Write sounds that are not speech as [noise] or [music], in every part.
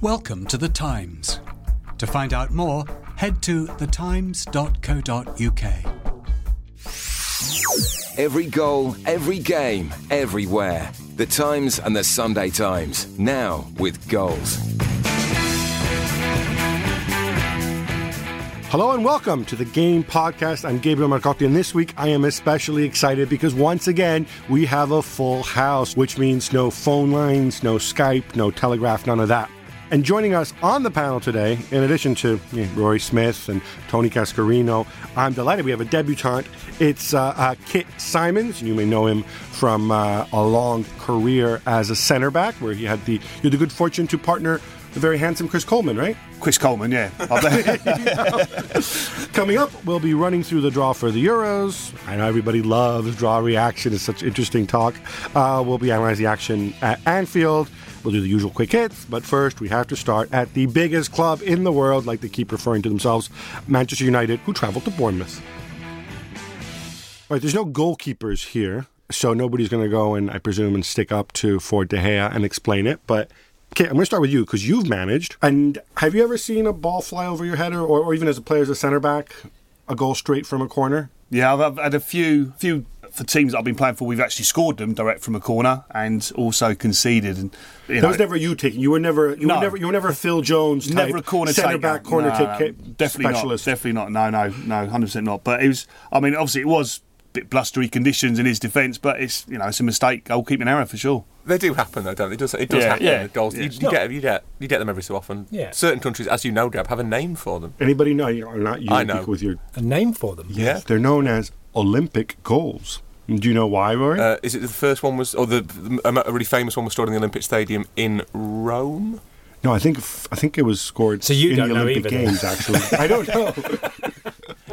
Welcome to The Times. To find out more, head to thetimes.co.uk. Every goal, every game, everywhere. The Times and the Sunday Times. Now with goals. Hello and welcome to the Game Podcast. I'm Gabriele Marcotti, and this week I am especially excited because once again we have a full house, which means no phone lines, no Skype, no Telegraph, none of that. And joining us on the panel today, in addition to you know, Rory Smith and Tony Cascarino, I'm delighted we have a debutante. It's uh, uh, Kit Symons. You may know him from uh, a long career as a center back, where he had the you had the good fortune to partner the very handsome Chris Coleman, right? Chris Coleman, yeah. [laughs] [laughs] Coming up, we'll be running through the draw for the Euros. I know everybody loves draw reaction. It's such interesting talk. Uh, we'll be analyzing the action at Anfield. We'll do the usual quick hits, but first we have to start at the biggest club in the world, like they keep referring to themselves, Manchester United, who traveled to Bournemouth. All right, there's no goalkeepers here, so nobody's going to go and, I presume, and stick up to Ford De Gea and explain it, but Okay, I'm going to start with you because you've managed. And have you ever seen a ball fly over your head, or, or even as a player, as a centre back, a goal straight from a corner? yeah, I've, I've had a few few for teams that I've been playing for. We've actually scored them direct from a corner and also conceded. And you That know, was never you taking. You were never. You No. were never. You were never a Phil Jones. Type never a corner centre taker. back corner No, take no, definitely specialist. not. Definitely not. No, no, no. Hundred percent not. But it was. I mean, obviously, it was a bit blustery conditions in his defence, but it's you know it's a mistake, goalkeeping error for sure. They do happen though, don't they? It does, it does Yeah, happen. yeah, the goals. yeah. You, you get you get you get them every so often. Yeah. Certain countries, as you know, Gab, have a name for them. Anybody know? You know, not you. I know. With your, A name for them. Yeah. they're known as Olympic goals. Do you know why, Rory? Uh, is it the first one was, or the, the a really famous one was stored in the Olympic Stadium in Rome? no, I think I think it was scored So you in don't the know Olympic either then? Games. Actually, [laughs] I don't know.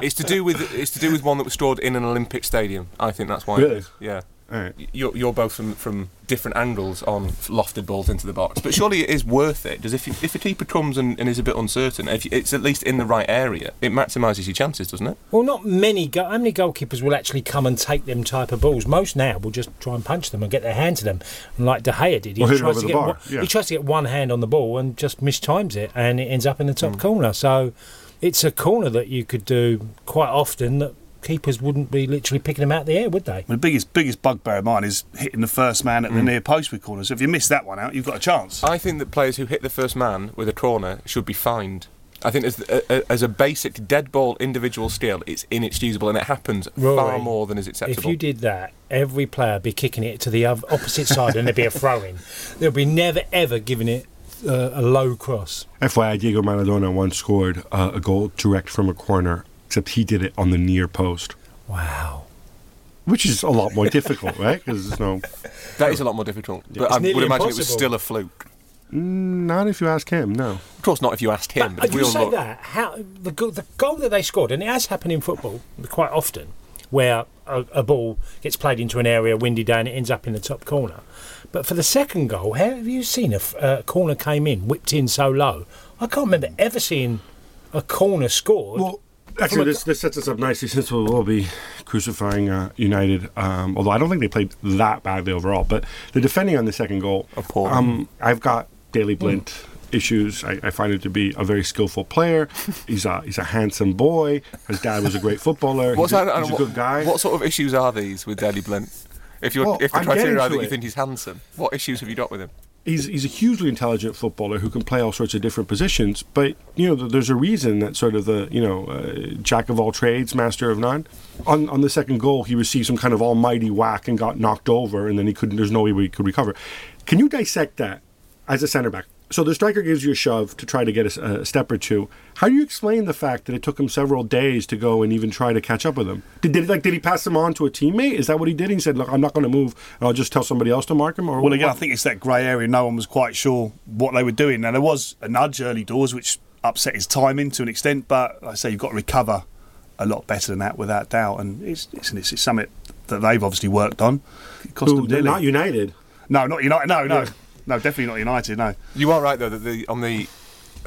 It's to do with it's to do with one that was stored in an Olympic stadium. I think that's why. Really? It is. Yeah. All right. You're, you're both from, from different angles on lofted balls into the box, but surely it is worth it. Because if you, if a keeper comes and, and is a bit uncertain, if you, it's at least in the right area, it maximises your chances, doesn't it? Well, not many. Go- how many goalkeepers will actually come and take them type of balls? Most now will just try and punch them and get their hand to them, and like De Gea did. He Or hit it tries to get one, yeah. he tries to get one hand on the ball and just mistimes it, and it ends up in the Mm. top corner. So it's a corner that you could do quite often that keepers wouldn't be literally picking them out of the air, would they? The biggest biggest bugbear of mine is hitting the first man at the near post with corners. So if you miss that one out, you've got a chance. I think that players who hit the first man with a corner should be fined. I think as a, a, as a basic dead ball individual skill, it's inexcusable and it happens far more than is acceptable. If you did that, every player would be kicking it to the opposite side and there'd be a throw in. [laughs] They'll be never ever giving it uh, a low cross. FYI, Diego Maradona once scored uh, a goal direct from a corner, except he did it on the near post, Wow. which is a lot more difficult, right? Because there's no. [laughs] that is a lot more difficult, but It's I would nearly imagine it was still a fluke. Mm, not if you ask him, no. Of course, not if you asked him. But But, you say look, that how the go- the goal that they scored, and it has happened in football quite often, where a, a ball gets played into an area, windy day, and it ends up in the top corner. But for the second goal, how have you seen a corner came in, whipped in so low? I can't remember ever seeing a corner scored. Well, actually, this, this sets us up nicely since we'll, we'll be crucifying uh, United. Um, although I don't think they played that badly overall, but the defending on the second goal. Appalling. Um, I've got Daley Blind. Issues. I, I find him to be a very skillful player. [laughs] He's a he's a handsome boy. His dad was a great footballer. What's he's a, that- he's a what, good guy. What sort of issues are these with Daley Blind? If you're Well, if the I'm criteria getting are to that you think he's handsome, what issues have you got with him? He's he's a hugely intelligent footballer who can play all sorts of different positions. But you know, there's a reason that sort of the you know uh, jack of all trades, master of none. On on the second goal, he received some kind of almighty whack and got knocked over, and then he couldn't. There's no way he could recover. Can you dissect that as a centre back? So the striker gives you a shove to try to get a, a step or two. How do you explain the fact that it took him several days to go and even try to catch up with him? Did, did like did he pass him on to a teammate? Is that what he did? He said, "Look, I'm not going to move. and I'll just tell somebody else to mark him." Or Well, again, I think it's that grey area. No one was quite sure what they were doing. Now, there was a nudge early doors, which upset his timing to an extent, but like I say you've got to recover a lot better than that, without doubt. And it's, it's, it's something that they've obviously worked on. It cost Who- them not United. No, not United. No, no. Yeah. No, definitely not United, no. You are right though that the on the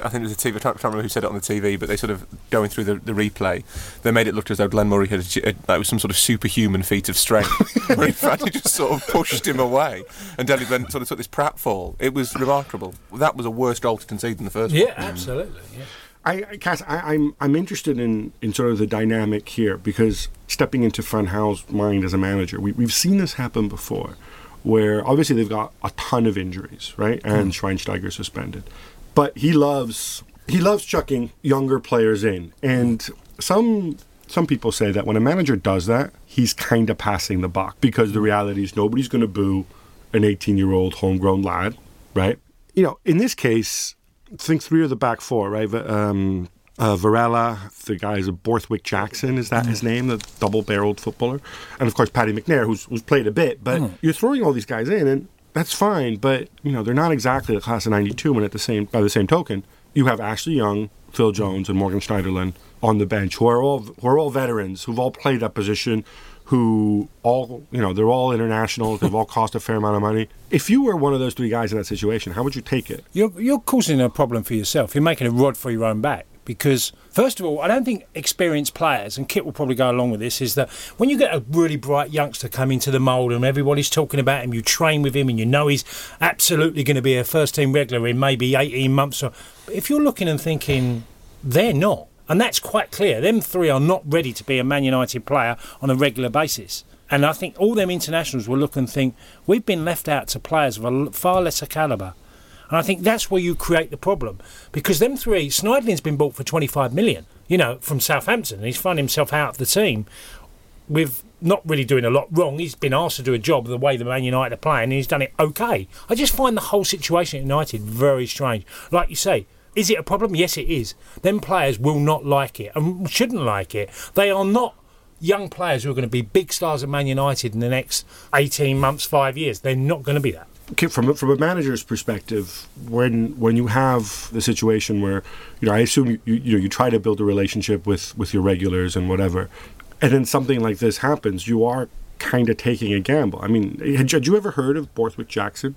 I think it was the TV. I can't, can't remember who said it on the TV, but they sort of going through the, the replay. They made it look as though Glenn Murray had, uh, had like, was some sort of superhuman feat of strength, [laughs] where in fact he just sort of pushed him away, and Daley Blind sort of took this pratfall. It was remarkable. That was a worse goal to concede than the first Yeah, one. absolutely. Yeah. I, I Cass, I, I'm I'm interested in, in sort of the dynamic here because stepping into Van Gaal's mind as a manager, we, we've seen this happen before, where obviously they've got a ton of injuries, right? And Schweinsteiger suspended, but he loves he loves chucking younger players in, and some some people say that when a manager does that, he's kind of passing the buck because the reality is nobody's going to boo an 18 year old homegrown lad, right? You know, in this case, think three of the back four, right? Um, uh, Varela, the guy is a Borthwick Jackson, is that his name, the double-barreled footballer, and of course Paddy McNair, who's who's played a bit. But you're throwing all these guys in, and that's fine. But you know they're not exactly the class of '92. And at the same by the same token, you have Ashley Young, Phil Jones, and Morgan Schneiderlin on the bench, who are all who are all veterans, who've all played that position, who all you know they're all internationals. They've all cost a fair amount of money. If you were one of those three guys in that situation, how would you take it? You're, you're causing a problem for yourself. You're making a rod for your own back. Because, first of all, I don't think experienced players, and Kit will probably go along with this, is that when you get a really bright youngster come into the mould and everybody's talking about him, you train with him and you know he's absolutely going to be a first team regular in maybe 18 months. Or, if you're looking and thinking, they're not, and that's quite clear, them three are not ready to be a Man United player on a regular basis. And I think all them internationals will look and think, we've been left out to players of a far lesser calibre. And I think that's where you create the problem. Because them three, Schneiderlin's been bought for 25 million, you know, from Southampton. And he's found himself out of the team with not really doing a lot wrong. He's been asked to do a job the way the Man United are playing, and he's done it okay. I just find the whole situation at United very strange. Like you say, is it a problem? Yes, it is. Them players will not like it and shouldn't like it. They are not young players who are going to be big stars at Man United in the next 18 months, five years. They're not going to be that. From from a manager's perspective, when when you have the situation where you know, I assume you, you you know you try to build a relationship with with your regulars and whatever, and then something like this happens, you are kind of taking a gamble. I mean, had, had you ever heard of Borthwick Jackson?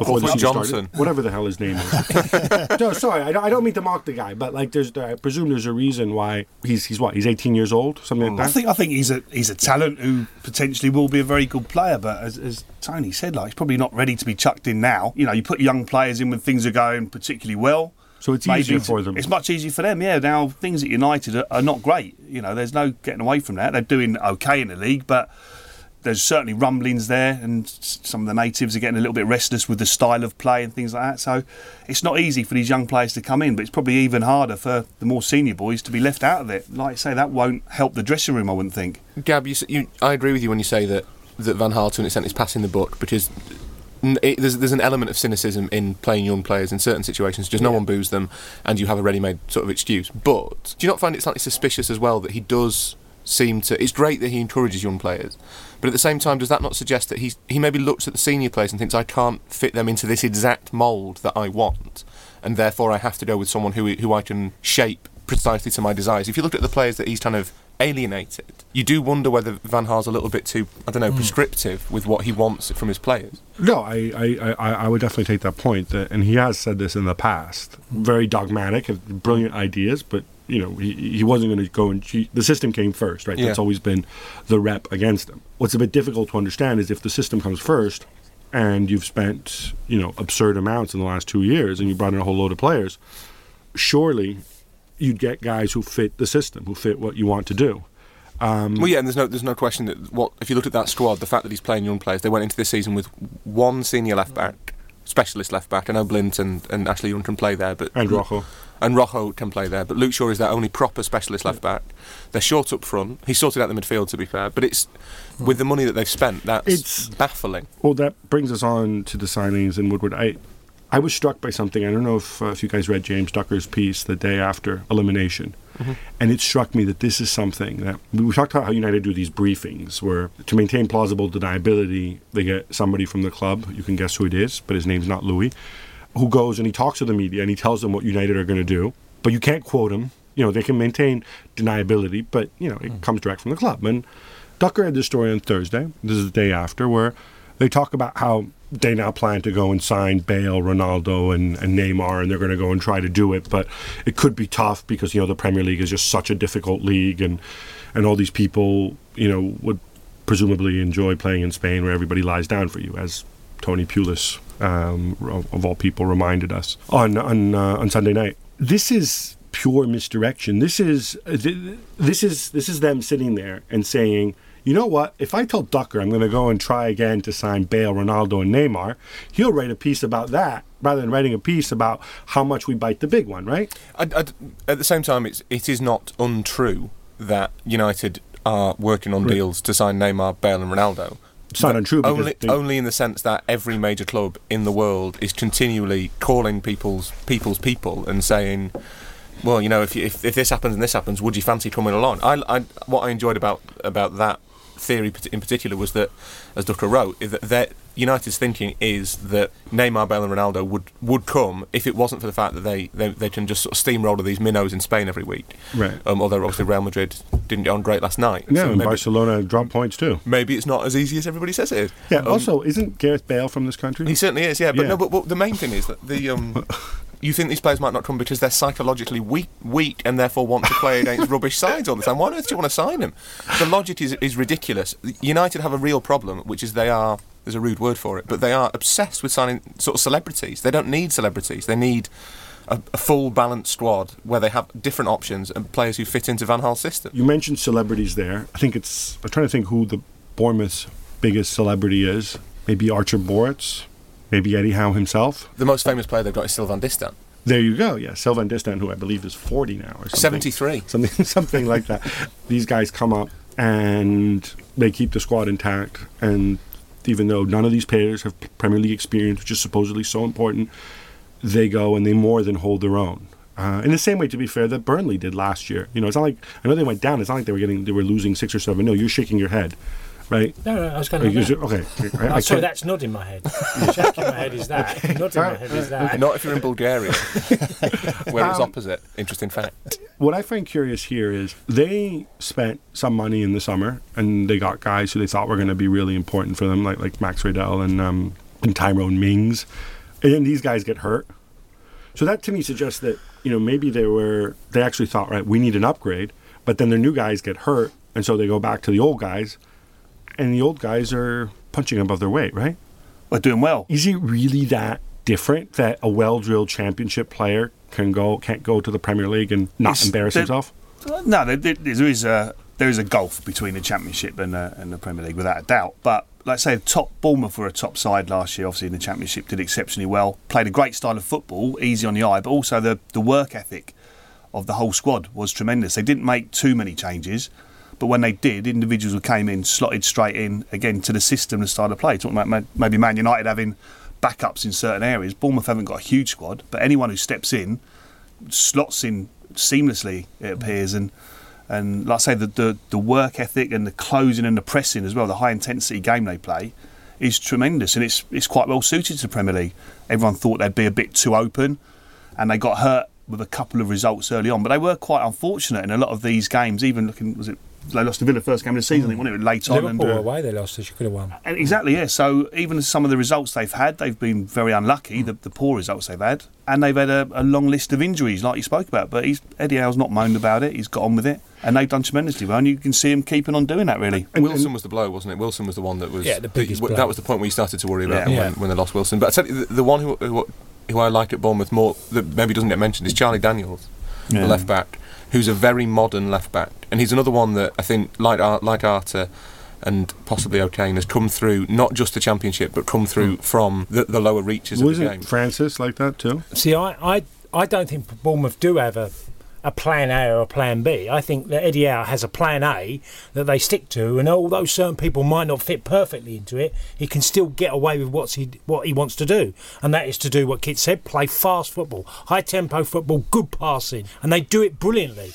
Before oh, the season Johnson. started? whatever the hell his name is. [laughs] no, sorry, I don't, I don't mean to mock the guy, but like, there's, I presume there's a reason why he's he's what he's 18 years old, something like hmm. that. I think I think he's a he's a talent who potentially will be a very good player, but as, as Tony said, like he's probably not ready to be chucked in now. You know, you put young players in when things are going particularly well. So it's maybe easier it's- for them. It's much easier for them. Yeah, now things at United are, are not great. You know, there's no getting away from that. They're doing okay in the league, but there's certainly rumblings there, and some of the natives are getting a little bit restless with the style of play and things like that. So it's not easy for these young players to come in, but it's probably even harder for the more senior boys to be left out of it. Like I say, that won't help the dressing room. I wouldn't think. Gab, you, you, I agree with you when you say that, that Van Gaal to an extent is passing the buck because it, there's, there's an element of cynicism in playing young players in certain situations. Just no one boos them, and you have a ready-made sort of excuse. But do you not find it slightly suspicious as well that he does seem to? It's great that he encourages young players, but at the same time, does that not suggest that he's, he maybe looks at the senior players and thinks, I can't fit them into this exact mould that I want, and therefore I have to go with someone who who I can shape precisely to my desires. If you look at the players that he's kind of alienated, you do wonder whether Van Gaal's a little bit too, I don't know, hmm. prescriptive with what he wants from his players. No, I, I, I, I would definitely take that point. That, and he has said this in the past. Hmm. Very dogmatic, brilliant ideas, but you know he, he wasn't going to go and cheat. The system came first, right? That's always been the rep against him. What's a bit difficult to understand is if the system comes first, and you've spent you know absurd amounts in the last two years, and you brought in a whole load of players, surely you'd get guys who fit the system, who fit what you want to do. Um, well, yeah, and there's no there's no question that what if you look at that squad, the fact that he's playing young players, they went into this season with one senior left back, specialist left back. I know Blind and, and Ashley Young can play there, but And Rojo. and Rojo can play there, but Luke Shaw is their only proper specialist left back. They're short up front. He sorted out the midfield, to be fair, but it's with the money that they've spent, that's It's- baffling. Well, that brings us on to the signings in Woodward. I, I was struck by something. I don't know if, uh, if you guys read James Ducker's piece the day after elimination. And it struck me that this is something that we talked about how United do these briefings where to maintain plausible deniability, they get somebody from the club. You can guess who it is, but his name's not Louis, who goes and he talks to the media and he tells them what United are going to do. But you can't quote him. You know, they can maintain deniability, but, you know, it comes direct from the club. And Ducker had this story on Thursday. This is the day after, where they talk about how they now plan to go and sign Bale, Ronaldo, and, and Neymar, and they're going to go and try to do it. But it could be tough because you know the Premier League is just such a difficult league, and and all these people you know would presumably enjoy playing in Spain, where everybody lies down for you, as Tony Pulis, um, of, of all people, reminded us on on uh, on Sunday night. This is pure misdirection. This is this is this is them sitting there and saying you know what? If I tell Ducker I'm going to go and try again to sign Bale, Ronaldo, and Neymar, he'll write a piece about that rather than writing a piece about how much we bite the big one, right? I, I, at the same time, it's, it is not untrue that United are working on Right. deals to sign Neymar, Bale, and Ronaldo. It's not untrue Only, they- only in the sense that every major club in the world is continually calling people's people's people and saying, "Well, you know, if, you, if if this happens and this happens, would you fancy coming along?" I, I what I enjoyed about about that theory in particular was that, as Ducker wrote, that that United's thinking is that Neymar, Bale, and Ronaldo would would come if it wasn't for the fact that they, they, they can just sort of steamroller these minnows in Spain every week. Right. Um, although obviously Real Madrid didn't get on great last night. Yeah, So and maybe, Barcelona dropped points too. maybe it's not as easy as everybody says it is. Yeah. Um, also, isn't Gareth Bale from this country? he certainly is, yeah. But Yeah. no, but, but the main thing is that the um, [laughs] you think these players might not come because they're psychologically weak, weak, and therefore want to play against [laughs] rubbish sides all the time. Why on earth do you want to sign them? The logic is is ridiculous. United have a real problem, which is they are. There's a rude word for it, but they are obsessed with signing sort of celebrities. They don't need celebrities. They need a, a full balanced squad where they have different options and players who fit into Van Gaal's system. You mentioned celebrities there. I think it's. I'm trying to think who the Bournemouth's biggest celebrity is. Maybe Artur Boruc. Maybe Eddie Howe himself. The most famous player they've got is Sylvain Distin. There you go. Yeah, Sylvain Distin, who I believe is 40 now or something. 73. Something, [laughs] something like that. These guys come up and they keep the squad intact. And even though none of these players have Premier League experience, which is supposedly so important, they go and they more than hold their own. Uh, in the same way, to be fair, that Burnley did last year. You know, it's not like I know they went down. It's not like they were getting they were losing six or seven. No, you're shaking your head, right? No, no, I was going to. okay, [laughs] I, Oh, I sorry, can't- that's nodding my head. Shaking my head is that. [laughs] Nodding my head is that. [laughs] Not if you're in Bulgaria, where it's Um, opposite. Interesting fact. what I find curious here is they spent some money in the summer and they got guys who they thought were going to be really important for them, like like Max Gradel and um, and Tyrone Mings, and then these guys get hurt. So that to me suggests that you know maybe they were they actually thought right we need an upgrade, but then their new guys get hurt, and so they go back to the old guys, and the old guys are punching above their weight, right? We're doing well. Is it really that different that a well-drilled championship player can go can't go to the Premier League and not It's- embarrass there- himself? No, there, there there is a there is a gulf between the Championship and, uh, and the Premier League, without a doubt. But like I say, top Bournemouth were a top side last year. Obviously, in the Championship, did exceptionally well. Played a great style of football, easy on the eye, but also the the work ethic of the whole squad was tremendous. They didn't make too many changes, but when they did, individuals who came in slotted straight in again to the system and started to play. Talking about maybe Man United having backups in certain areas. Bournemouth haven't got a huge squad, but anyone who steps in slots in seamlessly. It appears and. And like I say, the, the, the work ethic and the closing and the pressing as well, the high intensity game they play, is tremendous, and it's it's quite well suited to the Premier League. Everyone thought they'd be a bit too open, and they got hurt with a couple of results early on. But they were quite unfortunate in a lot of these games. Even looking, was it they lost to Villa first game of the season? I think wasn't it late on. Liverpool and, uh, away, they lost. They could have won. and exactly, yeah. So even some of the results they've had, they've been very unlucky. The, the poor results they've had, and they've had a, a long list of injuries, like you spoke about. But he's, Eddie Howe's not moaned about it. He's got on with it, and they've done tremendously well. And you can see him keeping on doing that. Really, Wilson was the blow, wasn't it? Wilson was the one that was. Yeah, the biggest that blow. was the point where you started to worry about Yeah. when, Yeah. when they lost Wilson. But I tell you, the, the one who, who who I like at Bournemouth more that maybe doesn't get mentioned is Charlie Daniels, Yeah. the left back, who's a very modern left back, and he's another one that I think, like Ar- like Arter. And possibly O'Kane has come through not just the championship, but come through hmm. from the, the lower reaches of the game. Francis like that too? See, I, I, I don't think Bournemouth do have a, a plan A or a plan B. I think that Eddie Howe has a plan A that they stick to, and although certain people might not fit perfectly into it, he can still get away with what's he, what he wants to do, and that is to do what Kit said: play fast football, high tempo football, good passing, and they do it brilliantly.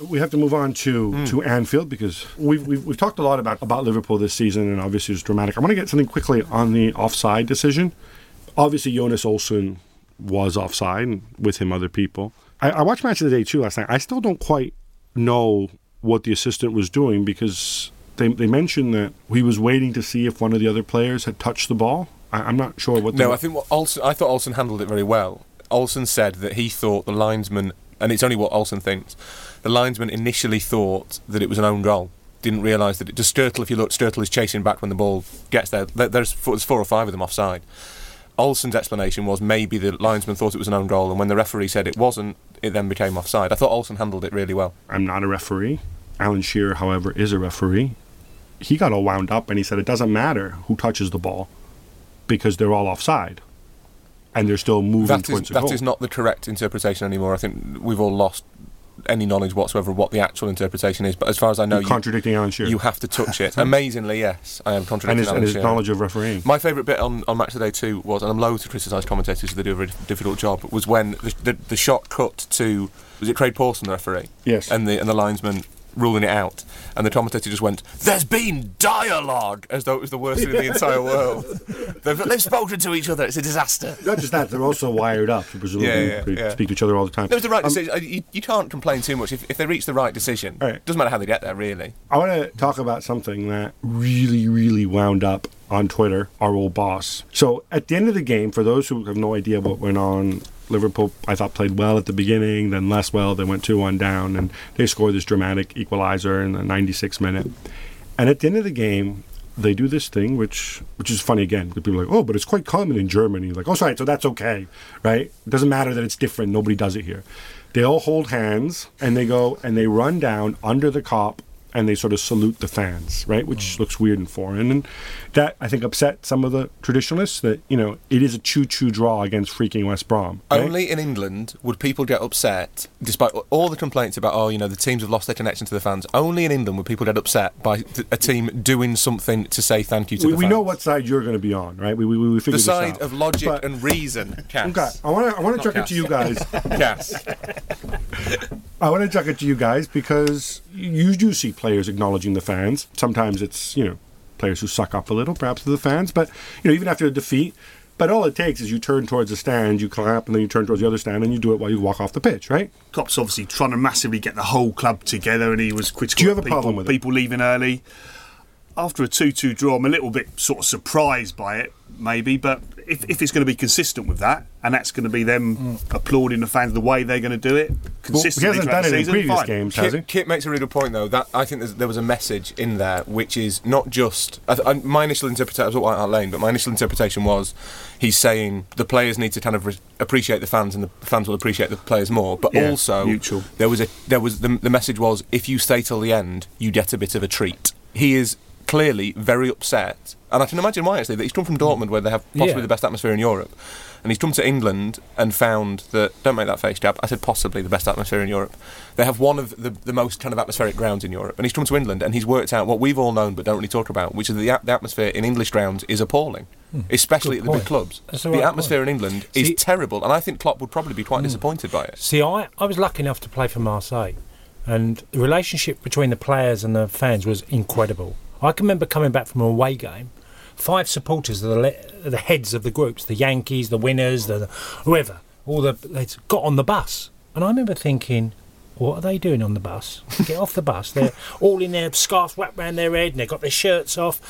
We have to move on to, hmm. to Anfield because we've, we've we've talked a lot about about Liverpool this season and obviously it's dramatic. I want to get something quickly on the offside decision. Obviously, Jonas Olsson was offside and with him other people. I, I watched match of the day too last night. I still don't quite know what the assistant was doing because they they mentioned that he was waiting to see if one of the other players had touched the ball. I, I'm not sure what. No, the, I think what Olsson. I thought Olsson handled it very well. Olsson said that he thought the linesman, and it's only what Olsson thinks. The linesman initially thought that it was an own goal. Didn't realise that it. Just Sturtle, if you look, Sturtle is chasing back when the ball gets there. There- There's there's four or five of them offside. Olsson's explanation was maybe the linesman thought it was an own goal, and when the referee said it wasn't, it then became offside. I thought Olsson handled it really well. I'm not a referee. Alan Shearer, however, is a referee. He got all wound up and he said it doesn't matter who touches the ball because they're all offside and they're still moving That is, towards the that goal. is not the correct interpretation anymore. I think we've all lost any knowledge whatsoever of what the actual interpretation is. But as far as I know, You're contradicting Alan Shearer. You have to touch it. [laughs] Amazingly, yes, I am and contradicting his, Alan and his Shearer. knowledge of refereeing. My favourite bit on, on Match of the Day 2 was, and I'm loath to criticise commentators because they do a very difficult job, was when the, the, the shot cut to, was it Craig Pawson, the referee? Yes. And the, and the linesman ruling it out. And the commentator just went, There's been dialogue! As though it was the worst thing in the entire world. They've, [laughs] they've spoken to each other, it's a disaster. Not just that, they're also wired up. Presumably Yeah, yeah, yeah. speak to each other all the time. It was the right Um, decision. Uh, You, you can't complain too much if, if they reach the right decision. Right. Doesn't matter how they get there, really. I want to talk about something that really, really wound up on Twitter, our old boss. So at the end of the game, for those who have no idea what went on, Liverpool, I thought, played well at the beginning, then less well. They went 2 1 down, and they scored this dramatic equalizer in the 96th minute. And at the end of the game, they do this thing, which which is funny again. because People are like, oh, but it's quite common in Germany. Like, oh, sorry, so that's okay, right? It doesn't matter that it's different. Nobody does it here. They all hold hands and they go and they run down under the Kop and they sort of salute the fans, right? Which mm. looks weird and foreign. And that, I think, upset some of the traditionalists that, you know, it is a choo choo draw against freaking West Brom. right? Only in England would people get upset, despite all the complaints about, oh, you know, the teams have lost their connection to the fans. Only in England would people get upset by th- a team doing something to say thank you to we, the we fans. know what side you're going to be on, right? We, we, we figured the side of logic But- and reason. Cass. Okay, I want to I to chuck it Cass. to you guys. [laughs] Cass. [laughs] I want to chuck it to you guys because you do see players acknowledging the fans. Sometimes it's you know players who suck up a little, perhaps to the fans, but you know even after a defeat. But all it takes is you turn towards the stand, you clap, and then you turn towards the other stand, and you do it while you walk off the pitch, right? Klopp's obviously trying to massively get the whole club together, and he was critical. Do you have a people, problem with it? people leaving early? After a two-two draw, I'm a little bit sort of surprised by it, maybe. But if, if it's going to be consistent with that, and that's going to be them mm. applauding the fans the way they're going to do it Well, he consistently hasn't throughout done the it in season, previous fine. games, has he? Kit, Kit makes a really good point, though. That I think there was a message in there, which is not just I, I, my initial interpretation. I was at White Hart Lane, but my initial interpretation was he's saying the players need to kind of re- appreciate the fans, and the fans will appreciate the players more. But Yeah, also, mutual. there was a there was the, the message was if you stay till the end, you get a bit of a treat. He is clearly very upset, and I can imagine why. Actually, that he's come from Dortmund, where they have possibly Yeah. the best atmosphere in Europe. And he's come to England and found that, don't make that face, Gab, I said possibly the best atmosphere in Europe. They have one of the, the most kind of atmospheric grounds in Europe. And he's come to England and he's worked out what we've all known but don't really talk about, which is the, the atmosphere in English grounds is appalling, hmm. especially Good at the big clubs. The right atmosphere point. in England is terrible. And I think Klopp would probably be quite hmm. disappointed by it. See, I, I was lucky enough to play for Marseille, and the relationship between the players and the fans was incredible. I can remember coming back from an away game, five supporters, the, le- the heads of the groups, the Yankees, the winners, the, whoever, all the they got on the bus, and I remember thinking. What are they doing on the bus? Get off the bus. They're all in their scarves wrapped round their head and they've got their shirts off.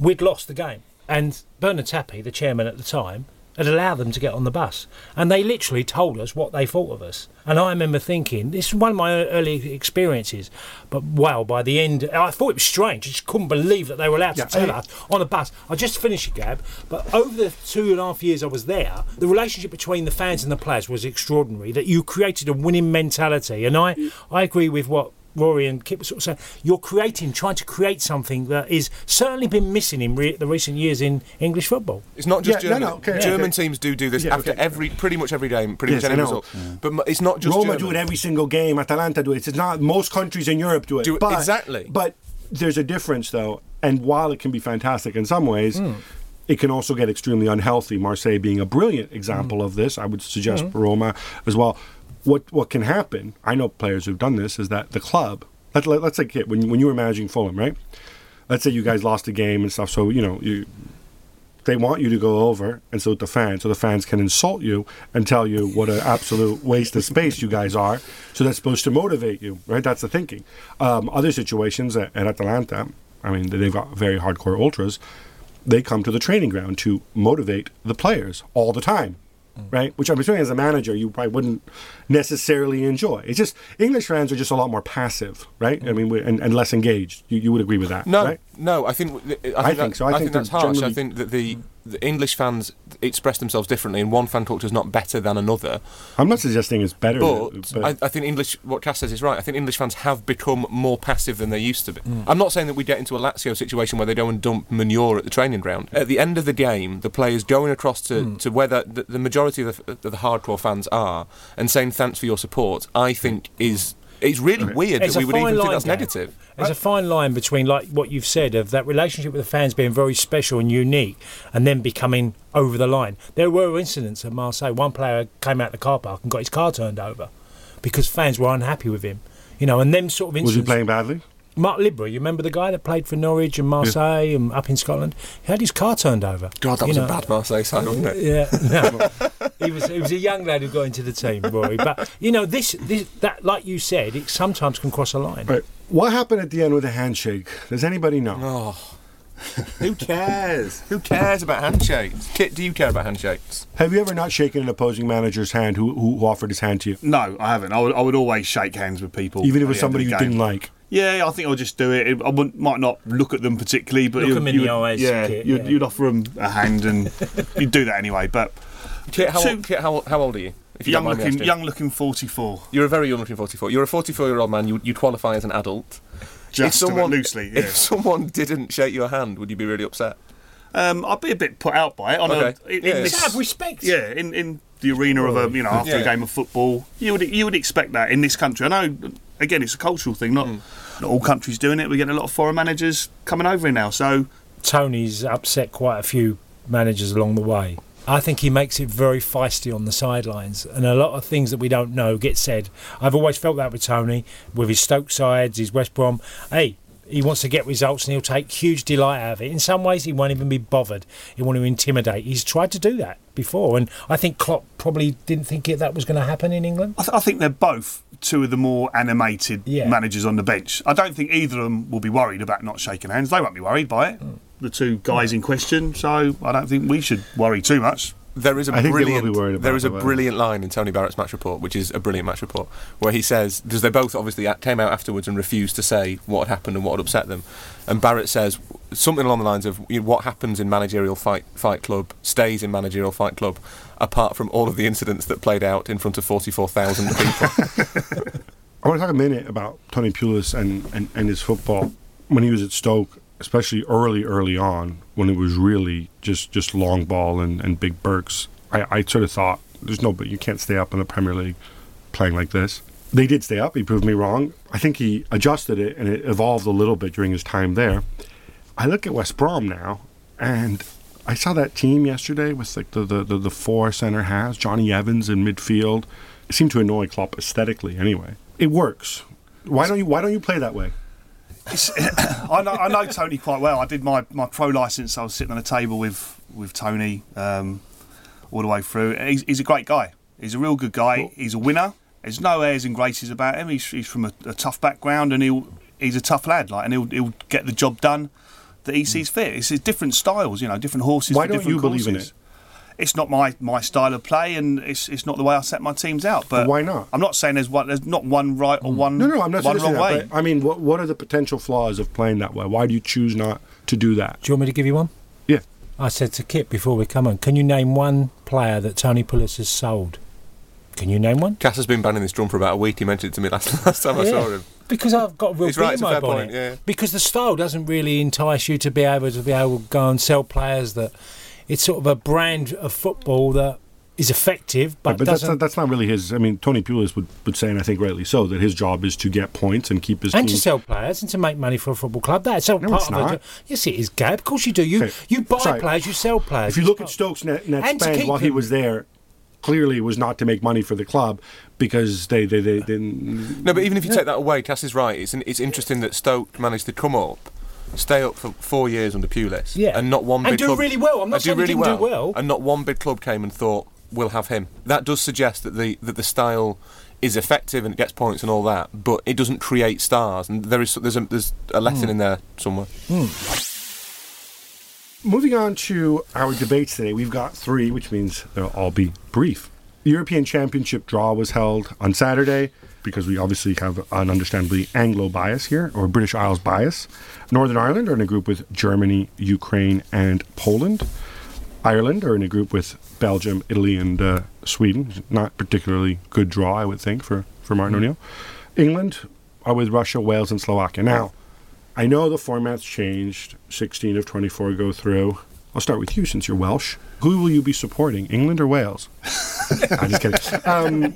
We'd lost the game. And Bernard Tapie, the chairman at the time, had allowed them to get on the bus. And they literally told us what they thought of us. And I remember thinking, this is one of my early experiences. But wow, by the end, I thought it was strange. I just couldn't believe that they were allowed Yeah, to tell us on a bus. I just finished it, Gab. But over the two and a half years I was there, the relationship between the fans and the players was extraordinary. That you created a winning mentality. And I, I agree with what Rory and Kit were sort of saying, you're creating, trying to create something that is certainly been missing in re- the recent years in English football. It's not just Yeah, no, no, okay, German okay. teams do do this Yeah, after okay. every, pretty much every game, pretty Yes, much any know. result. But it's not just Roma German. do it every single game. Atalanta do it. It's not most countries in Europe do it. Do it- but, exactly. But there's a difference though, and while it can be fantastic in some ways. Hmm. It can also get extremely unhealthy. Marseille being a brilliant example Hmm. of this, I would suggest Roma as well. What what can happen? I know players who've done this. Is that the club? Let, let, let's say when when you were managing Fulham, right? Let's say you guys lost a game and stuff. So you know you they want you to go over and so the fans so the fans can insult you and tell you what an absolute waste of space you guys are so that's supposed to motivate you right that's the thinking um, other situations at, at atalanta i mean they've got very hardcore ultras they come to the training ground to motivate the players all the time Mm. right which i'm assuming as a manager you probably wouldn't necessarily enjoy it's just english fans are just a lot more passive right i mm. mean we- and, and less engaged you, you would agree with that No, right? no. I think I think, I think that- so. I think that's they're harsh. I think that the, mm. The English fans express themselves differently, and one fan culture is not better than another. i'm not suggesting it's better But, I, I think English, what Cass says is right. I think English fans have become more passive than they used to be. Mm. I'm not saying that we get into a Lazio situation where they go and dump manure at the training ground. At the end of the game, the players going across to, Mm. to where the, the, the majority of the, of the hardcore fans are and saying thanks for your support, I think is it's really weird It's that we would even think that's Gav. negative. There's a fine line between like what you've said of that relationship with the fans being very special and unique, and then becoming over the line. There were incidents at Marseille. One player came out of the car park and got his car turned over because fans were unhappy with him. You know, and them sort of incidents. was he playing badly Marc Libbra, you remember the guy that played for Norwich and Marseille and up in Scotland? He had his car turned over. God, that You was know, a bad Marseille side, wasn't it? Yeah, [laughs] no. he was he was a young lad who got into the team, Rory. But you know, this this that like you said, it sometimes can cross a line. Right. What happened at the end with the handshake? Does anybody know? Oh, [laughs] who cares? who cares about handshakes? Kit, do you care about handshakes? Have you ever not shaken an opposing manager's hand who, who offered his hand to you, No, I haven't. I would, I would always shake hands with people. even if it was the end of somebody you game. didn't like? Yeah, I think I'll just do it. I wouldn't, might not look at them particularly, but Look you, 'em in you the eyes, Yeah, Kit, you'd, yeah. you'd offer them a hand, and [laughs] you'd do that anyway. But Kit, how, Two- old, Kit, how, how old are you? If you young don't mind me looking, asking? young looking, forty-four. You're a very young looking 44. You're a 44 year old man. You, you'd qualify as an adult. Just if someone, loosely. Yeah. If someone didn't shake your hand, would you be really upset? Um, I'd be a bit put out by it. On Okay. a, in, Yeah. in this, have respect. Yeah, in, in the arena of a you know after Yeah. a game of football, you would you would expect that in this country. I know, again, it's a cultural thing. Not, hmm. not all countries doing it. We're getting a lot of foreign managers coming over here now. So Tony's upset quite a few managers along the way. I think he makes it very feisty on the sidelines, and a lot of things that we don't know get said. I've always felt that with Tony, with his Stoke sides, his West Brom. Hey, he wants to get results, and he'll take huge delight out of it. In some ways, he won't even be bothered. He want to intimidate. He's tried to do that before, and I think Klopp probably didn't think it, that was going to happen in England. I, th- I think they're both two of the more animated Yeah. managers on the bench. I don't think either of them will be worried about not shaking hands. They won't be worried by it. Hmm. The two guys in question, so I don't think we should worry too much. There is a I brilliant be worried about there is a brilliant line in Tony Barrett's match report, which is a brilliant match report, where he says because they both obviously came out afterwards and refused to say what had happened and what had upset them, and Barrett says something along the lines of what happens in managerial fight fight club stays in managerial fight club, apart from all of the incidents that played out in front of forty four thousand [laughs] people. I want to talk a minute about Tony Pulis and, and, and his football. When he was at Stoke, especially early, early on, when it was really just, just long ball and, and big Burks, I, I sort of thought, there's no, but you can't stay up in the Premier League playing like this. They did stay up. He proved me wrong. I think he adjusted it and it evolved a little bit during his time there. I look at West Brom now, and I saw that team yesterday with like the, the, the, the four center halves, Jonny Evans in midfield. It seemed to annoy Klopp aesthetically anyway. It works. Why don't you why don't you play that way? It's, [coughs] I, know, I know Tony quite well. I did my, my pro license. I was sitting on a table with with Tony um, all the way through. He's, he's a great guy. He's a real good guy. He's a winner. There's no airs and graces about him. He's, he's from a, a tough background and he'll he's a tough lad. Like and he'll he'll get the job done that he sees fit. It's it's different styles, you know, different horses. Why don't different you believe in it? It's not my, my style of play, and it's it's not the way I set my teams out. But why not? I'm not saying there's one there's not one right or mm. one No, no, I'm not one wrong that. way. But, I mean, what what are the potential flaws of playing that way? Why do you choose not to do that? Do you want me to give you one? Yeah. I said to Kit before we come on, can you name one player that Tony Pulis has sold? Can you name one? Cass has been banning this drum for about a week. He mentioned it to me last [laughs] last time I saw him. Because I've got a real He's right, bee it's a my fair point, yeah. Because the style doesn't really entice you to be able to be able to go and sell players that it's sort of a brand of football that is effective, but, But, that's doesn't not, that's not really his. I mean, Tony Pulis would, would say, and I think rightly so, that his job is to get points and keep his and team. to sell players and to make money for a football club. That's all No, part it's of not. it. Yes, it is, Gab. Of course you do. You Okay, you buy sorry. players, you sell players. If you It's look not- at Stokes' net, net spend keep while he was there, clearly was not to make money for the club because they they, they didn't. No, but even if you take that away, Cass is right. It's, it's interesting that Stoke managed to come up, stay up for four years under Pulis, Yeah. and not one And do club, really well. I'm not saying really didn't do well, well. and not one big club came and thought we'll have him. That does suggest that the that the style is effective and it gets points and all that, but it doesn't create stars. And there is there's a, there's a lesson Hmm. in there somewhere. Moving on to our debates today, we've got three, which means they'll all be brief. The European Championship draw was held on Saturday because we obviously have an understandably Anglo bias here, or British Isles bias. Northern Ireland are in a group with Germany, Ukraine, and Poland. Ireland are in a group with Belgium, Italy, and uh, Sweden. Not particularly good draw, I would think, for, for Martin O'Neill. England are with Russia, Wales, and Slovakia. Now, I know the format's changed. 16 of 24 go through. I'll start with you since you're Welsh. Who will you be supporting, England or Wales? [laughs] I'm just kidding. Um,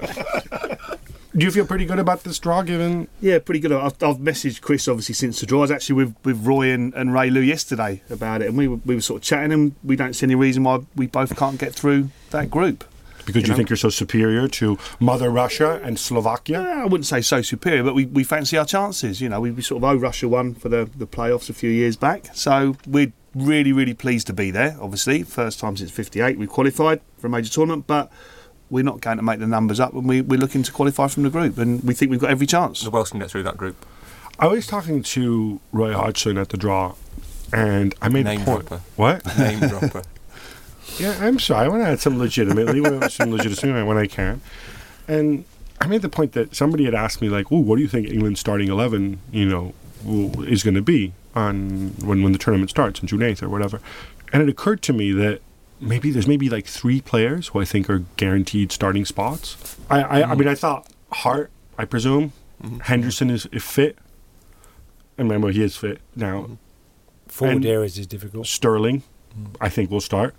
do you feel pretty good about this draw given Yeah, pretty good. I've, I've messaged Chris obviously since the draw. I was actually with, with Roy and, and Ray Lou yesterday about it, and we were, we were sort of chatting, and we don't see any reason why we both can't get through that group. because you, know? think you're so superior to Mother Russia and Slovakia? Yeah, I wouldn't say so superior, but we, we fancy our chances. You know, we, we sort of owe Russia one for the, the playoffs a few years back. So we're really, really pleased to be there, obviously. First time since 58 we qualified for a major tournament, but we're not going to make the numbers up and we, we're looking to qualify from the group and we think we've got every chance. The Welsh can get through that group. I was talking to Roy Hodgson at the draw, and I made Name a point. dropper. What? [laughs] Name dropper. [laughs] Yeah, I'm sorry. I want to add some legitimately, some legitimacy when I can. And I made the point that somebody had asked me, like, "Ooh, what do you think England's starting eleven, you know, will, is going to be on when when the tournament starts on June eighth or whatever?" And it occurred to me that maybe there's maybe like three players who I think are guaranteed starting spots. I I, I mean, I thought Hart, I presume, mm-hmm. Henderson is, fit. And remember, he is fit now. Mm-hmm. forward and- areas is difficult. Sterling, I think will start.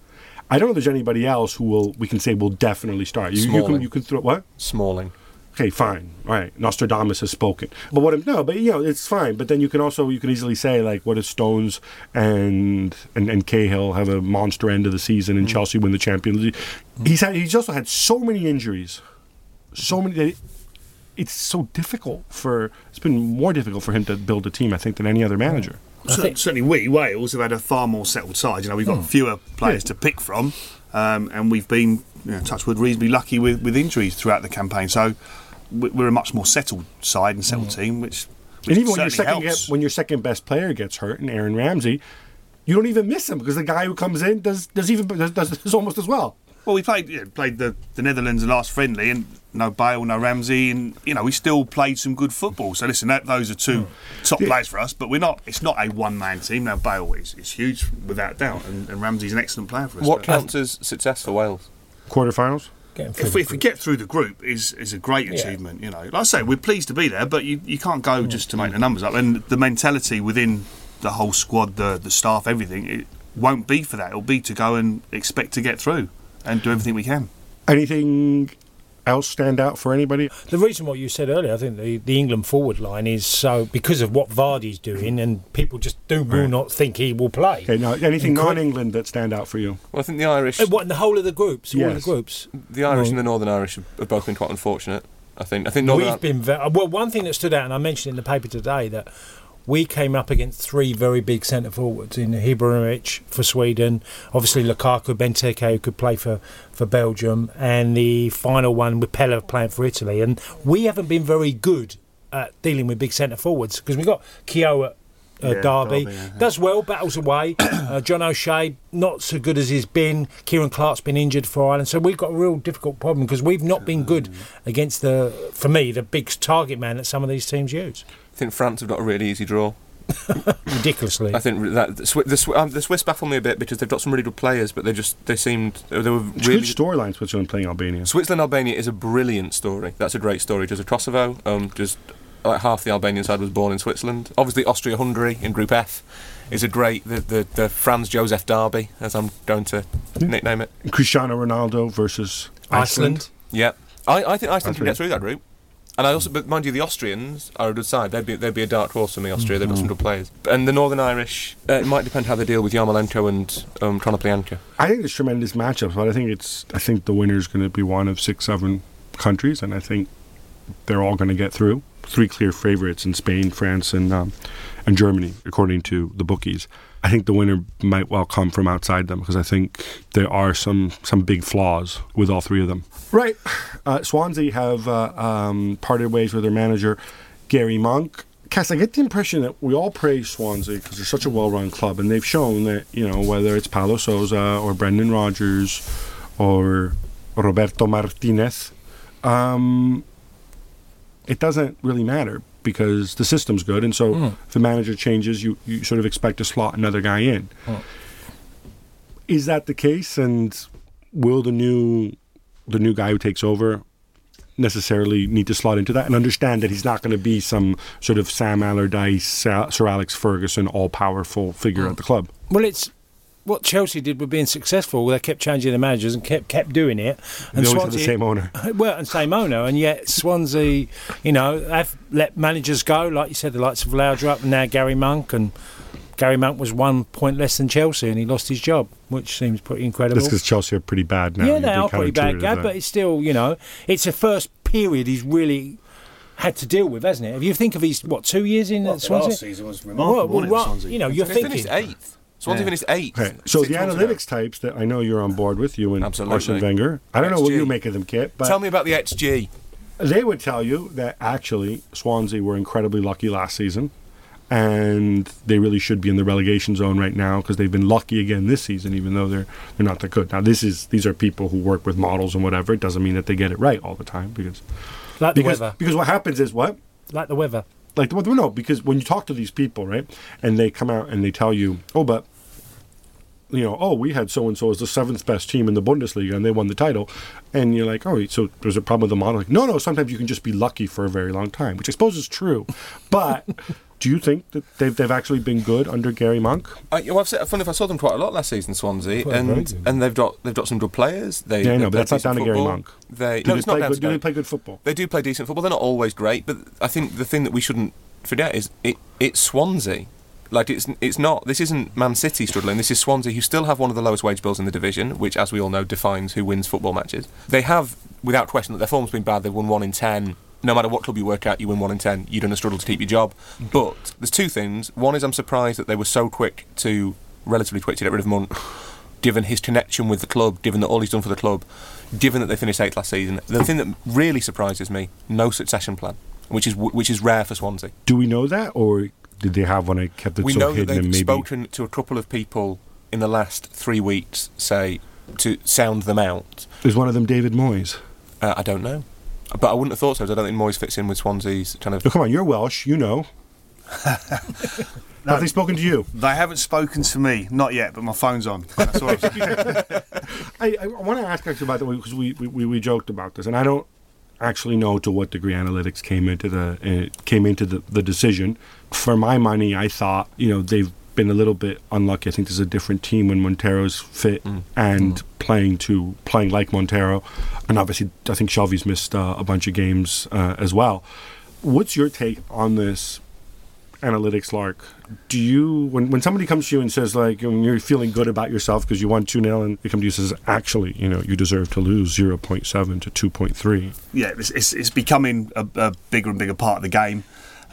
I don't know if there's anybody else who will we can say will definitely start. You, you can you can throw what? Smalling. Okay, fine. All right. Nostradamus has spoken. But what if no, but you know, it's fine. But then you can also you can easily say like what if Stones and and, and Cahill have a monster end of the season and Chelsea win the Champions League. He's had he's also had so many injuries. So many that it- it's so difficult for it's been more difficult for him to build a team, I think, than any other manager. Cer- certainly, we Wales have had a far more settled side. You know, we've got fewer players to pick from, um, and we've been, you know, touch wood, reasonably lucky with, with injuries throughout the campaign. So we- we're a much more settled side and settled mm. team, which, which And even when your second get, when your second best player gets hurt, and Aaron Ramsey, you don't even miss him because the guy who comes in does does even does, does, does almost as well. Well, we played yeah, played the, the Netherlands the last friendly, and no Bale, no Ramsey, and you know we still played some good football. So listen, that, those are two mm. top players for us, but we're not. It's not a one man team. Now Bale is, is huge without doubt, and, and Ramsey's an excellent player for us. What counts as success for Wales? Quarterfinals. Getting through if we, if we get through the group is is a great achievement. You know, like I say, we're pleased to be there, but you, you can't go mm. just to make the numbers up. And the mentality within the whole squad, the the staff, everything, it won't be for that. It'll be to go and expect to get through and do everything we can. Anything else stand out for anybody? The reason what you said earlier, I think the, the England forward line is so because of what Vardy's doing, and people just do will not think he will play. Okay, now anything Incre- non-England that stand out for you? Well, I think the Irish, Uh, What in the whole of the groups? All of the groups. the Irish Well- and the Northern Irish have have both been quite unfortunate. I think. I think Northern. We've been very, well. One thing that stood out, and I mentioned in the paper today, that we came up against three very big centre forwards in Ibrahimovic for Sweden, obviously Lukaku, Benteke, who could play for, for Belgium, and the final one with Pellè playing for Italy. And we haven't been very good at dealing with big centre forwards because we've got Keogh at uh, Yeah, Derby, Derby, yeah. does well, battles away. [clears throat] uh, John O'Shea, not so good as he's been. Ciaran Clark's been injured for Ireland, so we've got a real difficult problem because we've not been good against the, for me, the big target man that some of these teams use. I think France have got a really easy draw. [laughs] Ridiculously. I think that the, Swi- the, um, the Swiss baffle me a bit because they've got some really good players, but they just they seemed they were It's really. good storyline Switzerland playing Albania. Switzerland Albania is a brilliant story. That's a great story. Does a Kosovo, um, just like half the Albanian side was born in Switzerland. Obviously, Austria-Hungary in Group F is a great the the, the Franz Josef derby, as I'm going to nickname it. Cristiano Ronaldo versus Iceland. Iceland. Yeah, I, I think Iceland That's can get through that group. And I also, but mind you, the Austrians are a good side. They'd be, they'd be a dark horse for me. Austria, they've got some good players. And the Northern Irish, uh, it might depend how they deal with Yarmolenko and um, Konoplyanka. I think it's tremendous matchups, but I think it's I think the winner's going to be one of six, seven countries, and I think they're all going to get through. Three clear favorites in Spain, France, and um, and Germany, according to the bookies. I think the winner might well come from outside them because I think there are some some big flaws with all three of them. Right, uh, Swansea have uh, um, parted ways with their manager Gary Monk. Cass, I get the impression that we all praise Swansea because they're such a well-run club, and they've shown that you know whether it's Paulo Sousa or Brendan Rodgers or Roberto Martinez, um, it doesn't really matter because the system's good, and so hmm. if the manager changes, you, you sort of expect to slot another guy in. Hmm. Is that the case, and will the new the new guy who takes over necessarily need to slot into that? And understand that he's not going to be some sort of Sam Allardyce, uh, Sir Alex Ferguson, all powerful figure hmm. at the club? Well, it's what Chelsea did with being successful. They kept changing the managers and kept kept doing it. They always have the same owner. [laughs] Well, and same owner, and yet Swansea, you know, have let managers go. Like you said, the likes of Laudrup and now Gary Monk, and Gary Monk was one point less than Chelsea, and he lost his job, which seems pretty incredible. That's because Chelsea are pretty bad now. yeah, they been are pretty bad, counterintuitive Gab, but it's still, you know, it's the first period he's really had to deal with, hasn't it? If you think of his what two years in at Swansea, season was well, well, right, you know, you're They thinking finished eighth. Swansea Yeah. finished eighth. Okay, so the months ago. analytics types that I know you're on board with, you and Absolutely. Arsene Wenger. I don't know what you make of them, Kit, but Tell me about the XG. they would tell you that actually Swansea were incredibly lucky last season, and they really should be in the relegation zone right now because they've been lucky again this season, even though they're they're not that good. Now this is these are people who work with models and whatever. It doesn't mean that they get it right all the time because like the because weather, because what happens is what like the weather. like the weather, no because when you talk to these people right and they come out and they tell you oh but you know oh we had so and so as the seventh best team in the Bundesliga and they won the title and you're like oh so there's a problem with the model like no no sometimes you can just be lucky for a very long time which I suppose is true [laughs] but do you think that they've, they've actually been good under Gary Monk uh, I, well, I've said, funny if I saw them quite a lot last season, Swansea, Quite and and they've got they've got some good players. They yeah, I know, but that's not decent down to Gary. Monk. They do no, they it's not play down good to do they Gary. play good football They do play decent football. They're not always great, but I think the thing that we shouldn't forget is it, it's Swansea. Like it's it's not. This isn't Man City struggling. This is Swansea, who still have one of the lowest wage bills in the division, which, as we all know, defines who wins football matches. They have, without question, that their form's been bad. They've won one in ten. No matter what club you work at, you win one in ten. You're going to struggle to keep your job. But there's two things. One is I'm surprised that they were so quick to, relatively quick to get rid of Monk, given his connection with the club, given that all he's done for the club, given that they finished eighth last season. The thing that really surprises me: no succession plan, which is which is rare for Swansea. do we know that or did they have one and kept it we so know that hidden and they've maybe spoken to a couple of people in the last three weeks, say to sound them out. is one of them David Moyes Uh, I don't know, but I wouldn't have thought so. I don't think Moyes fits in with Swansea's kind of. no come on you're Welsh you know [laughs] have they spoken to you They haven't spoken to me, not yet, but my phone's on. That's all I'm. [laughs] I, I want to ask actually about that because we, we, we, we joked about this, and I don't actually know to what degree analytics came into the uh, came into the, the decision. For my money, I thought you know they've been a little bit unlucky. I think there's a different team when Montero's fit and playing to playing like Montero, and obviously I think Shelvey's missed uh, a bunch of games uh, as well. What's your take on this analytics lark do you when, when somebody comes to you and says like when you're feeling good about yourself because you won 2-0 and they come to you and says actually you know you deserve to lose 0.7 to 2.3 yeah, it's, it's, it's becoming a, a bigger and bigger part of the game,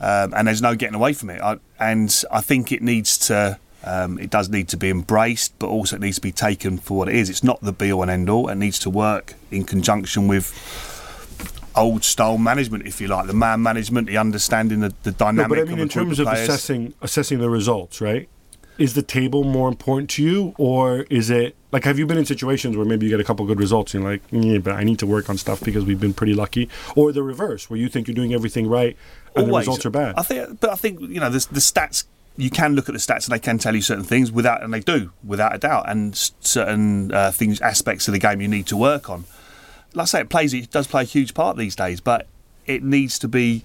um, and there's no getting away from it. I, and I think it needs to, um, it does need to be embraced, but also it needs to be taken for what it is. It's not the be all and end all. It needs to work in conjunction with old style management, if you like, the man management, the understanding the, the dynamic. no, but I mean of in terms of players. assessing assessing the results right is the table more important to you or is it like have you been in situations where maybe you get a couple good results and you're like yeah but I need to work on stuff because we've been pretty lucky or the reverse where you think you're doing everything right and the results are bad I think, but I think you know the, the stats. You can look at the stats and they can tell you certain things without, and they do without a doubt, and certain uh, things, aspects of the game you need to work on. Like I say, it plays, it does play a huge part these days, but it needs to be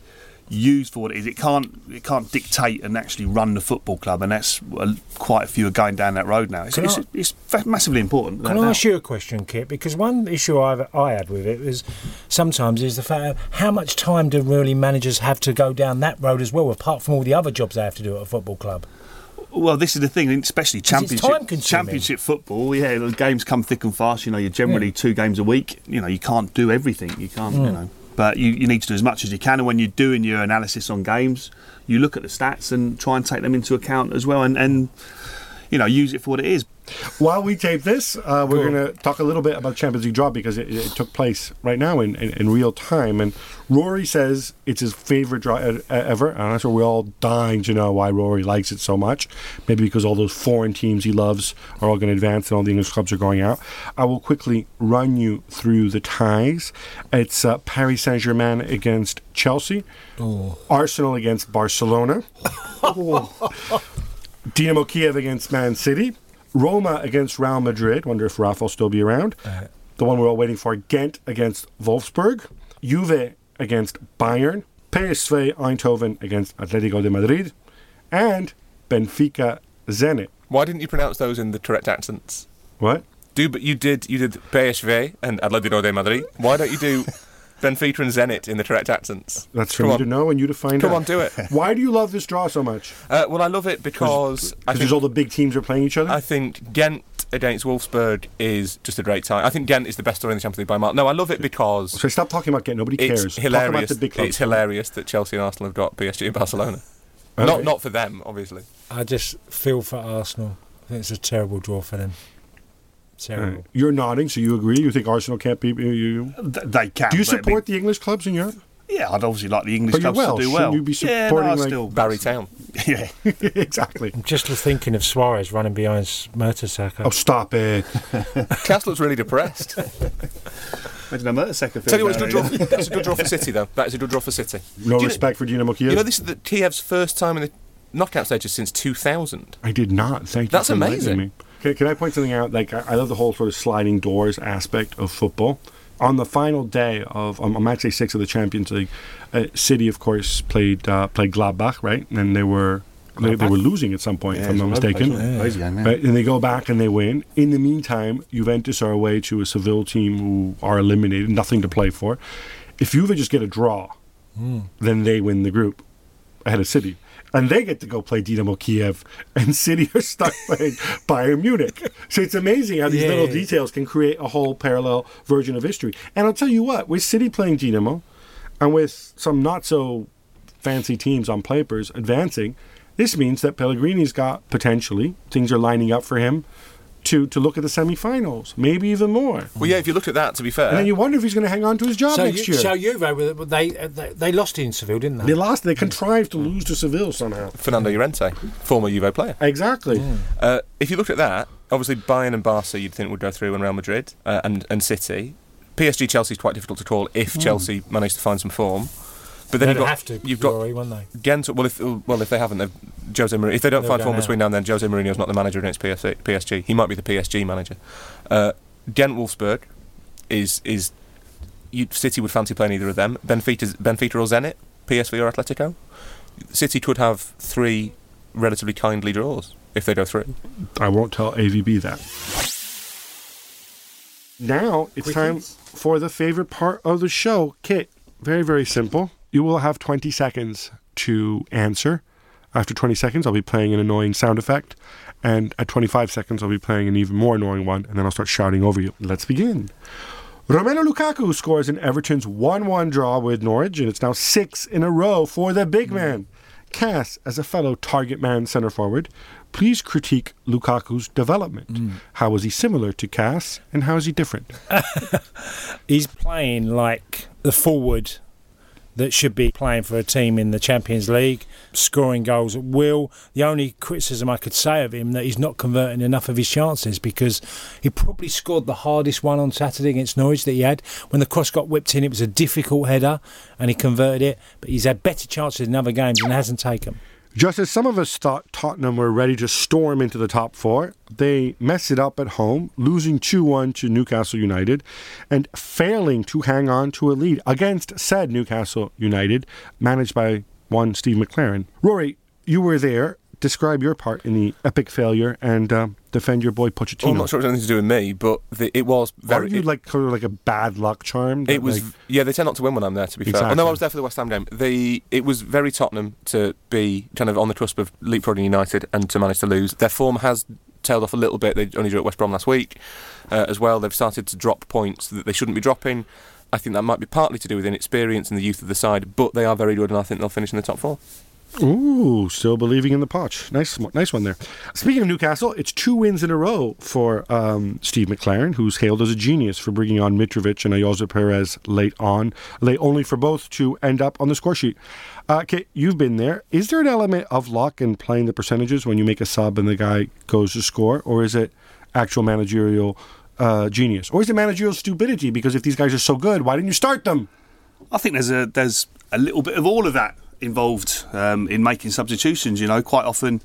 used for what it is. It can't it can't dictate and actually run the football club, and that's uh, quite a few are going down that road now. It's, it's, I- it's massively important. Can I ask you a question, Kit? Because one issue I've, I had with it is sometimes is the fact of how much time do really managers have to go down that road as well, apart from all the other jobs they have to do at a football club. Well, this is the thing, especially championship championship football. Yeah, the games come thick and fast. You know, you're generally Yeah. two games a week. You know, you can't do everything. You can't. You Mm. know, but you, you need to do as much as you can. And when you're doing your analysis on games, you look at the stats and try and take them into account as well, and, and you know, use it for what it is. While we tape this, uh, we're going to talk a little bit about Champions League draw because it, it took place right now in, in, in real time. And Rory says it's his favorite draw ever. And that's what we're all dying to know why Rory likes it so much. Maybe because all those foreign teams he loves are all going to advance and all the English clubs are going out. I will quickly run you through the ties. It's uh, Paris Saint Germain against Chelsea, Arsenal against Barcelona. [laughs] Dinamo Kiev against Man City, Roma against Real Madrid. Wonder if Rafa will still be around. Uh, the one we're all waiting for: Ghent against Wolfsburg, Juve against Bayern, PSV Eindhoven against Atletico de Madrid, and Benfica Zenit. Why didn't you pronounce those in the correct accents? What? Do but you did you did PSV and Atletico de Madrid. Why don't you do Benfica and Zenit in the correct accents? That's for Come me on. to know and you to find Come out. on, do it. [laughs] Why do you love this draw so much? Uh, well, I love it because I Because think, all the big teams are playing each other. I think Ghent against Wolfsburg is just a great time. I think Ghent is the best story in the Champions League by a mile. No, I love it because so stop talking about getting. Nobody cares. it's Talk about hilarious. the big clubs. It's hilarious that Chelsea and Arsenal have got PSG and Barcelona. Okay. Not not for them, obviously. I just feel for Arsenal. I think it's a terrible draw for them. Terrible. Right. You're nodding, so you agree. You think Arsenal can't beat you? you They can. do you but it'd be- support the English clubs in Europe? Yeah, I'd obviously like the English But clubs Welsh, to do shouldn't well. you be yeah, supporting, no, like- still, Barry Town. [laughs] Yeah. [laughs] exactly. I'm just thinking of Suarez running behind Mertesacker. Oh, stop it. [laughs] Cass looks really depressed. Imagine a Mertesacker Tell you what, it's a good draw. That's a good draw for City, though. That is a good draw for City. No Do you respect for Dinamo Kiev. You know, this is the Kiev's first time in the knockout stages since 2000. I did not. Thank you. That's amazing. Can, can I point something out? Like I, I love the whole sort of sliding doors aspect of football. On the final day of um, on match day six of the Champions League, uh, City of course played uh, played Gladbach, right? And they were they, they were losing at some point, if I'm not mistaken. Yeah. Right, and they go back and they win. In the meantime, Juventus are away to a Seville team who are eliminated, nothing to play for. If Juve just get a draw, then they win the group ahead of City. And they get to go play Dinamo Kiev, and City are stuck [laughs] playing Bayern Munich. So it's amazing how these Yeah. little details can create a whole parallel version of history. And I'll tell you what, with City playing Dinamo, and with some not so fancy teams on papers advancing, this means that Pellegrini's got potentially things are lining up for him to to look at the semi-finals, maybe even more. Well, yeah, if you look at that, to be fair, And then you wonder if he's going to hang on to his job So, next you, year. so Juve, they, they they lost in Seville, didn't they? they lost. They contrived to lose to Seville somehow. Fernando Llorente, former Juve player. Exactly. Uh, if you looked at that, obviously Bayern and Barca you'd think would go through, and Real Madrid uh, and and City. PSG Chelsea is quite difficult to call if Chelsea managed to find some form. But then you've got have to, you've got Rory, wouldn't they? Ghent. Well, if well if they haven't, they've, Jose Mourinho. If they don't They'll find form now. between now and then, Jose Mourinho's not the manager against PSG. PSG. He might be the PSG manager. Uh, Ghent Wolfsburg is is you, City would fancy playing either of them. Benfica, Benfica or Zenit, PSV or Atletico. City could have three relatively kindly draws if they go through. I won't tell AVB that. Now it's time for the favorite part of the show, Kit. Very, very simple. You will have 20 seconds to answer. After 20 seconds, I'll be playing an annoying sound effect. And at 25 seconds, I'll be playing an even more annoying one. And then I'll start shouting over you. Let's begin. Romelu Lukaku scores in Everton's 1 1 draw with Norwich, and it's now six in a row for the big man. Cass, as a fellow target man centre forward, please critique Lukaku's development. Mm. How is he similar to Cass, and how is he different? [laughs] He's playing like the forward that should be playing for a team in the Champions League, scoring goals at will. The only criticism I could say of him that he's not converting enough of his chances because he probably scored the hardest one on Saturday against Norwich that he had. When the cross got whipped in, it was a difficult header and he converted it, but he's had better chances in other games and hasn't taken. Just as some of us thought Tottenham were ready to storm into the top four, they mess it up at home, losing 2 1 to Newcastle United and failing to hang on to a lead against said Newcastle United, managed by one Steve McClaren. Rory, you were there. Describe your part in the epic failure and uh, defend your boy Pochettino. Well, I'm not sure it's anything to do with me, but the, it was very. Are you it- like sort of like a bad luck charm? that, It was like- yeah. They tend not to win when I'm there. To be fair, Exactly. oh, no, I was there for the West Ham game. The it was very Tottenham to be kind of on the cusp of leapfrogging United and to manage to lose. Their form has tailed off a little bit. They only drew at West Brom last week uh, as well. They've started to drop points that they shouldn't be dropping. I think that might be partly to do with inexperience and the youth of the side, but they are very good, and I think they'll finish in the top four. Ooh, still believing in the Poch. Nice, nice one there. Speaking of Newcastle, it's two wins in a row for um, Steve McClaren, who's hailed as a genius for bringing on Mitrovic and Ayoze Perez late on, late only for both to end up on the score sheet. Uh, Kit, you've been there. Is there an element of luck in playing the percentages when you make a sub and the guy goes to score, or is it actual managerial uh, genius, or is it managerial stupidity? Because if these guys are so good, why didn't you start them? I think there's a there's a little bit of all of that involved um, in making substitutions. You know, quite often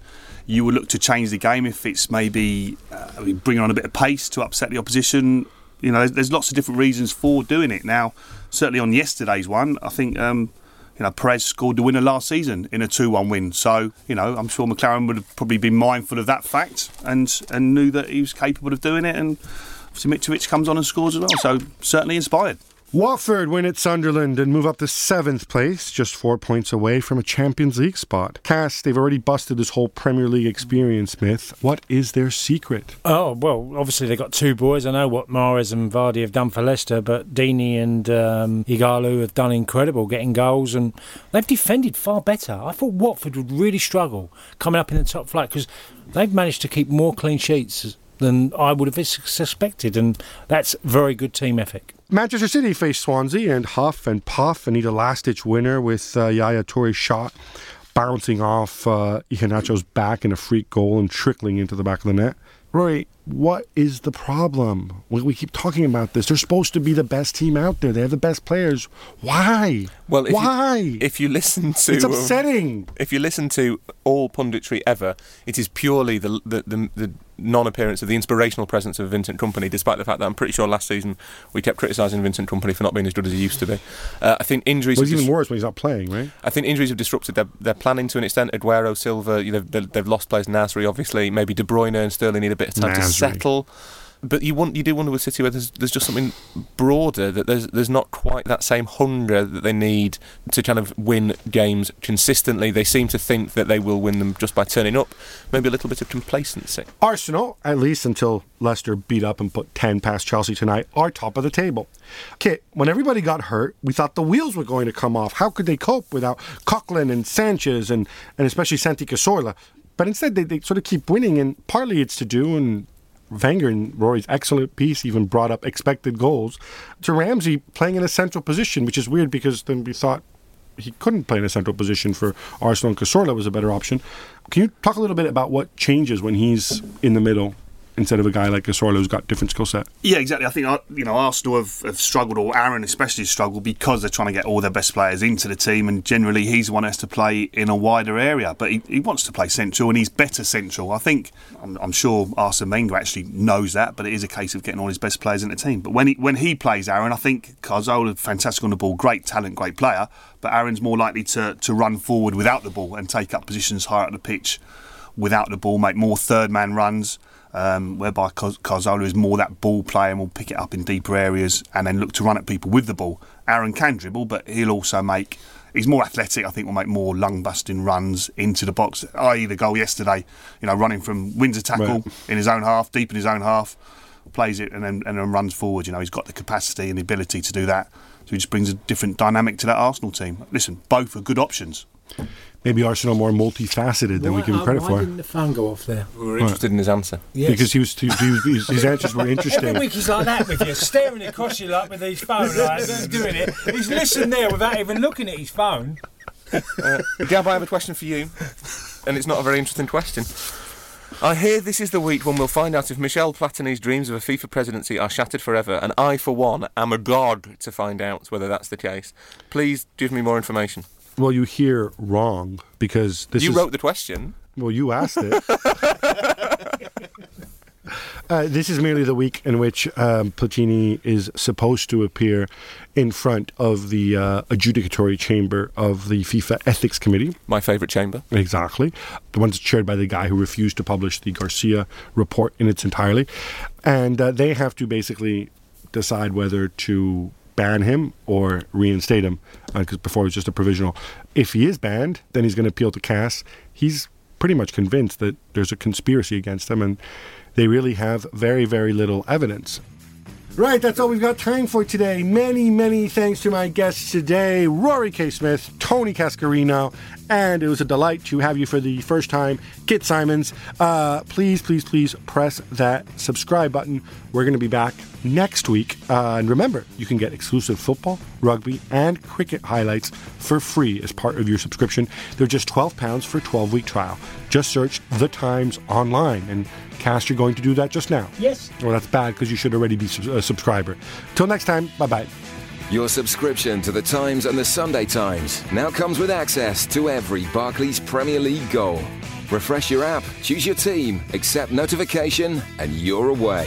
you will look to change the game if it's maybe uh, bringing on a bit of pace to upset the opposition. You know, there's, there's lots of different reasons for doing it. Now, certainly on yesterday's one, I think. Um, you know, Perez scored the winner last season in a 2-1 win. So, you know, I'm sure McClaren would have probably been mindful of that fact and and knew that he was capable of doing it. And obviously Mitrovic comes on and scores as well. So, certainly inspired. Watford win at Sunderland and move up to seventh place, just four points away from a Champions League spot. Cass, they've already busted this whole Premier League experience myth. What is their secret? Oh well, obviously they've got two boys. I know what Mahrez and Vardy have done for Leicester, but Deeney and um, Ighalo have done incredible, getting goals, and they've defended far better. I thought Watford would really struggle coming up in the top flight because they've managed to keep more clean sheets than I would have suspected, and that's very good team ethic. Manchester City face Swansea and huff and puff and need a last ditch winner with uh, Yaya Touré's shot bouncing off uh, Iheanacho's back in a freak goal and trickling into the back of the net. Rory, what is the problem? We, we keep talking about this. They're supposed to be the best team out there. They have the best players. Why? Well, if why? You, if you listen to, it's um, upsetting. if you listen to all punditry ever, it is purely the the, the, the non-appearance of the inspirational presence of Vincent Kompany. Despite the fact that I'm pretty sure last season we kept criticising Vincent Kompany for not being as good as he used to be. Uh, I think injuries. Well, it's have even dis- worse when he's not playing, right? I think injuries have disrupted their, their planning to an extent. Aguero, Silva, you know, they've, they've lost players. Nasri, obviously, maybe De Bruyne and Sterling need a bit of time to settle. But you want, you do wonder with City where there's, there's just something broader that there's there's not quite that same hunger that they need to kind of win games consistently. They seem to think that they will win them just by turning up. Maybe a little bit of complacency. Arsenal, at least until Leicester beat up and put 10 past Chelsea tonight, are top of the table. Kit, when everybody got hurt, we thought the wheels were going to come off. How could they cope without Coquelin and Sanchez and, and especially Santi Cazorla? But instead, they, they sort of keep winning, and partly it's to do, and Wenger and Rory's excellent piece even brought up expected goals to Ramsey playing in a central position, which is weird because then we thought he couldn't play in a central position for Arsenal and Cazorla was a better option. Can you talk a little bit about what changes when he's in the middle instead of a guy like Cazorla who's got different skill set? Yeah, exactly. I think uh, you know Arsenal have, have struggled, or Aaron especially struggled because they're trying to get all their best players into the team, and generally he's the one that has to play in a wider area. But he, he wants to play central, and he's better central. I think I'm, I'm sure Arsene Wenger actually knows that, but it is a case of getting all his best players in the team. But when he when he plays Aaron, I think Carzola fantastic on the ball, great talent, great player. But Aaron's more likely to to run forward without the ball and take up positions higher up the pitch without the ball, make more third man runs um, whereby Car- Carzola is more that ball player and will pick it up in deeper areas and then look to run at people with the ball. Aaron can dribble, but he'll also make. He's more athletic. I think will make more lung busting runs into the box. I.e. the goal yesterday, you know, running from Windsor tackle Right. in his own half, deep in his own half, plays it and then and then runs forward. You know, he's got the capacity and the ability to do that. So he just brings a different dynamic to that Arsenal team. Listen, both are good options. Maybe Arsenal more multifaceted than we give him credit why for. didn't the phone go off there? We were interested in his answer. Yes. Because he was, he, he was his, his answers were interesting. [laughs] Every interesting. week he's like that with you, staring across you like with his phone, like [laughs] just doing it. He's listening there without even looking at his phone. Uh, Gab, I have a question for you, and it's not a very interesting question. I hear this is the week when we'll find out if Michel Platini's dreams of a FIFA presidency are shattered forever, and I, for one, am agog to find out whether that's the case. Please give me more information. Well, you hear wrong because this you is. wrote the question. Well, you asked it. [laughs] Uh, this is merely the week in which um, Platini is supposed to appear in front of the uh, adjudicatory chamber of the FIFA Ethics Committee. My favourite chamber. Exactly. The one's chaired by the guy who refused to publish the Garcia report in its entirety. And uh, they have to basically decide whether to ban him or reinstate him, uh, because before it was just a provisional. If he is banned, then he's going to appeal to CAS. He's pretty much convinced that there's a conspiracy against him, and they really have very, very little evidence. Right, that's all we've got time for today. Many, many thanks to my guests today, Rory K. Smith, Tony Cascarino, and it was a delight to have you for the first time, Kit Symons. Uh, please, please, please press that subscribe button. We're going to be back next week. Uh, and remember, you can get exclusive football, rugby, and cricket highlights for free as part of your subscription. They're just £12 for a 12 week trial. Just search The Times online. And Cass, you're going to do that just now. Yes. Well, that's bad because you should already be sub- a subscriber. Till next time, bye bye. Your subscription to the Times and the Sunday Times now comes with access to every Barclays Premier League goal. Refresh your app, choose your team, accept notification, and you're away.